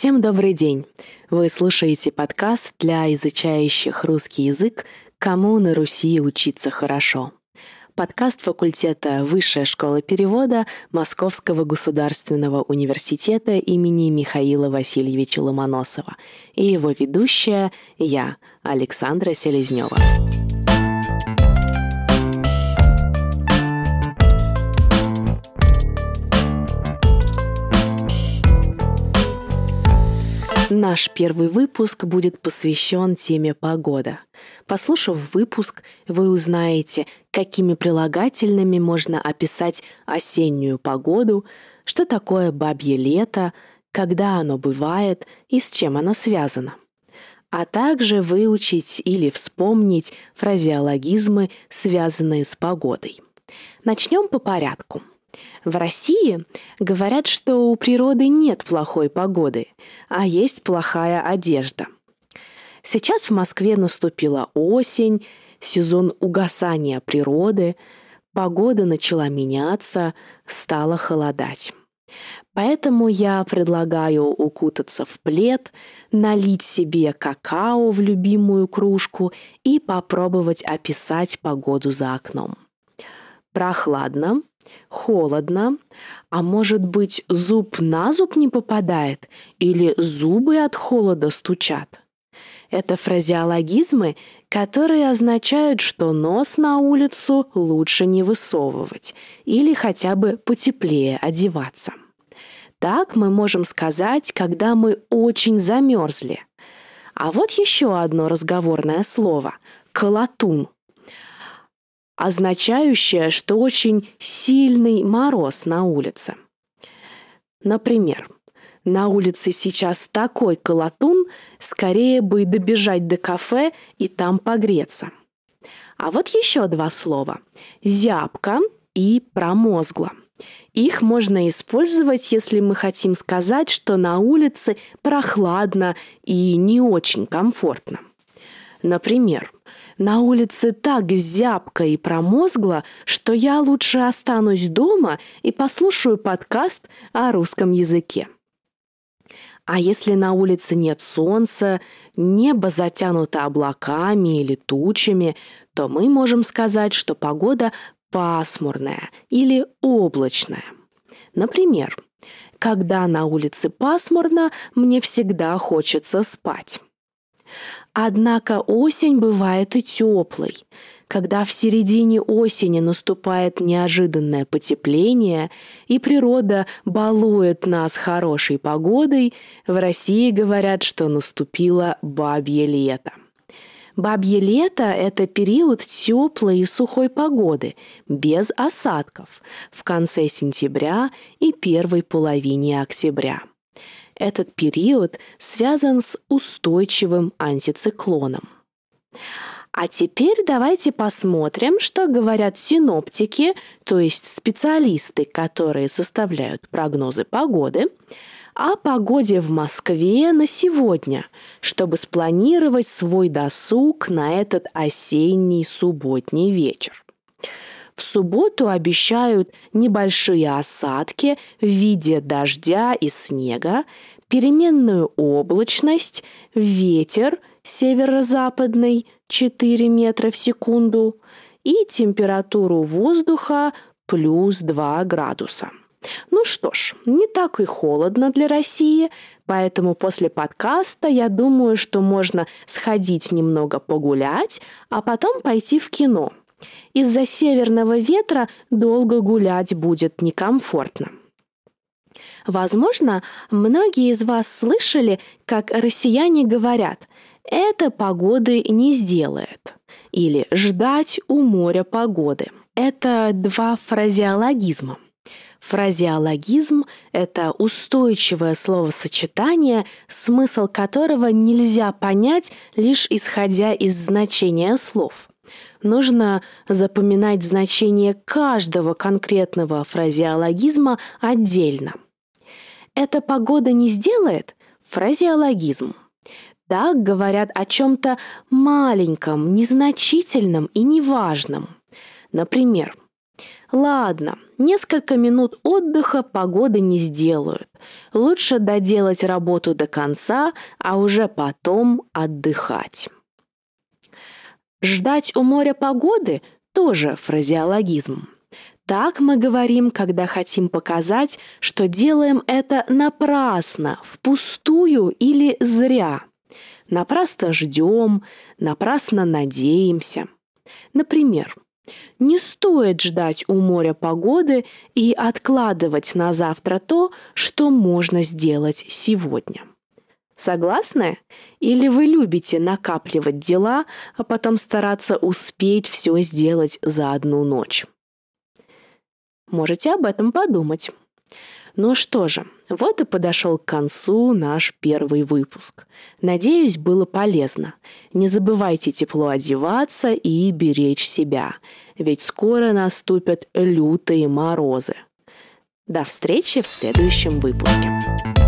Всем добрый день! Вы слушаете подкаст для изучающих русский язык «Кому на Руси учиться хорошо». Подкаст факультета Высшая школа перевода Московского государственного университета имени Михаила Васильевича Ломоносова и его ведущая я, Александра Селезнева. Наш первый выпуск будет посвящен теме погода. Послушав выпуск, вы узнаете, какими прилагательными можно описать осеннюю погоду, что такое бабье лето, когда оно бывает и с чем оно связано. А также выучить или вспомнить фразеологизмы, связанные с погодой. Начнем по порядку. В России говорят, что у природы нет плохой погоды, а есть плохая одежда. Сейчас в Москве наступила осень, сезон угасания природы, погода начала меняться, стало холодать. Поэтому я предлагаю укутаться в плед, налить себе какао в любимую кружку и попробовать описать погоду за окном. Прохладно, холодно, а может быть зуб на зуб не попадает или зубы от холода стучат. Это фразеологизмы, которые означают, что нос на улицу лучше не высовывать или хотя бы потеплее одеваться. Так мы можем сказать, когда мы очень замерзли. А вот еще одно разговорное слово – колотун – означающее, что очень сильный мороз на улице. Например, на улице сейчас такой колотун, скорее бы добежать до кафе и там погреться. А вот еще два слова – зябко и промозгло. Их можно использовать, если мы хотим сказать, что на улице прохладно и не очень комфортно. Например, на улице так зябко и промозгло, что я лучше останусь дома и послушаю подкаст о русском языке. А если на улице нет солнца, небо затянуто облаками или тучами, то мы можем сказать, что погода пасмурная или облачная. Например, когда на улице пасмурно, мне всегда хочется спать. Однако осень бывает и теплой. Когда в середине осени наступает неожиданное потепление, и природа балует нас хорошей погодой, в России говорят, что наступило бабье лето. Бабье лето – это период теплой и сухой погоды, без осадков, в конце сентября и первой половине октября. Этот период связан с устойчивым антициклоном. А теперь давайте посмотрим, что говорят синоптики, то есть специалисты, которые составляют прогнозы погоды, о погоде в Москве на сегодня, чтобы спланировать свой досуг на этот осенний субботний вечер. В субботу обещают небольшие осадки в виде дождя и снега, переменную облачность, ветер северо-западный 4 метра в секунду и температуру воздуха плюс 2 градуса. Ну что ж, не так и холодно для России, поэтому после подкаста я думаю, что можно сходить немного погулять, а потом пойти в кино – из-за северного ветра долго гулять будет некомфортно. Возможно, многие из вас слышали, как россияне говорят «это погоды не сделает» или «ждать у моря погоды». Это два фразеологизма. Фразеологизм – это устойчивое словосочетание, смысл которого нельзя понять лишь исходя из значения слов – нужно запоминать значение каждого конкретного фразеологизма отдельно. Эта погода не сделает фразеологизм. Так говорят о чем-то маленьком, незначительном и неважном. Например, «Ладно, Несколько минут отдыха погоды не сделают. Лучше доделать работу до конца, а уже потом отдыхать. Ждать у моря погоды – тоже фразеологизм. Так мы говорим, когда хотим показать, что делаем это напрасно, впустую или зря. Напрасно ждем, напрасно надеемся. Например, не стоит ждать у моря погоды и откладывать на завтра то, что можно сделать сегодня. Согласны? Или вы любите накапливать дела, а потом стараться успеть все сделать за одну ночь? Можете об этом подумать. Ну что же, вот и подошел к концу наш первый выпуск. Надеюсь, было полезно. Не забывайте тепло одеваться и беречь себя, ведь скоро наступят лютые морозы. До встречи в следующем выпуске.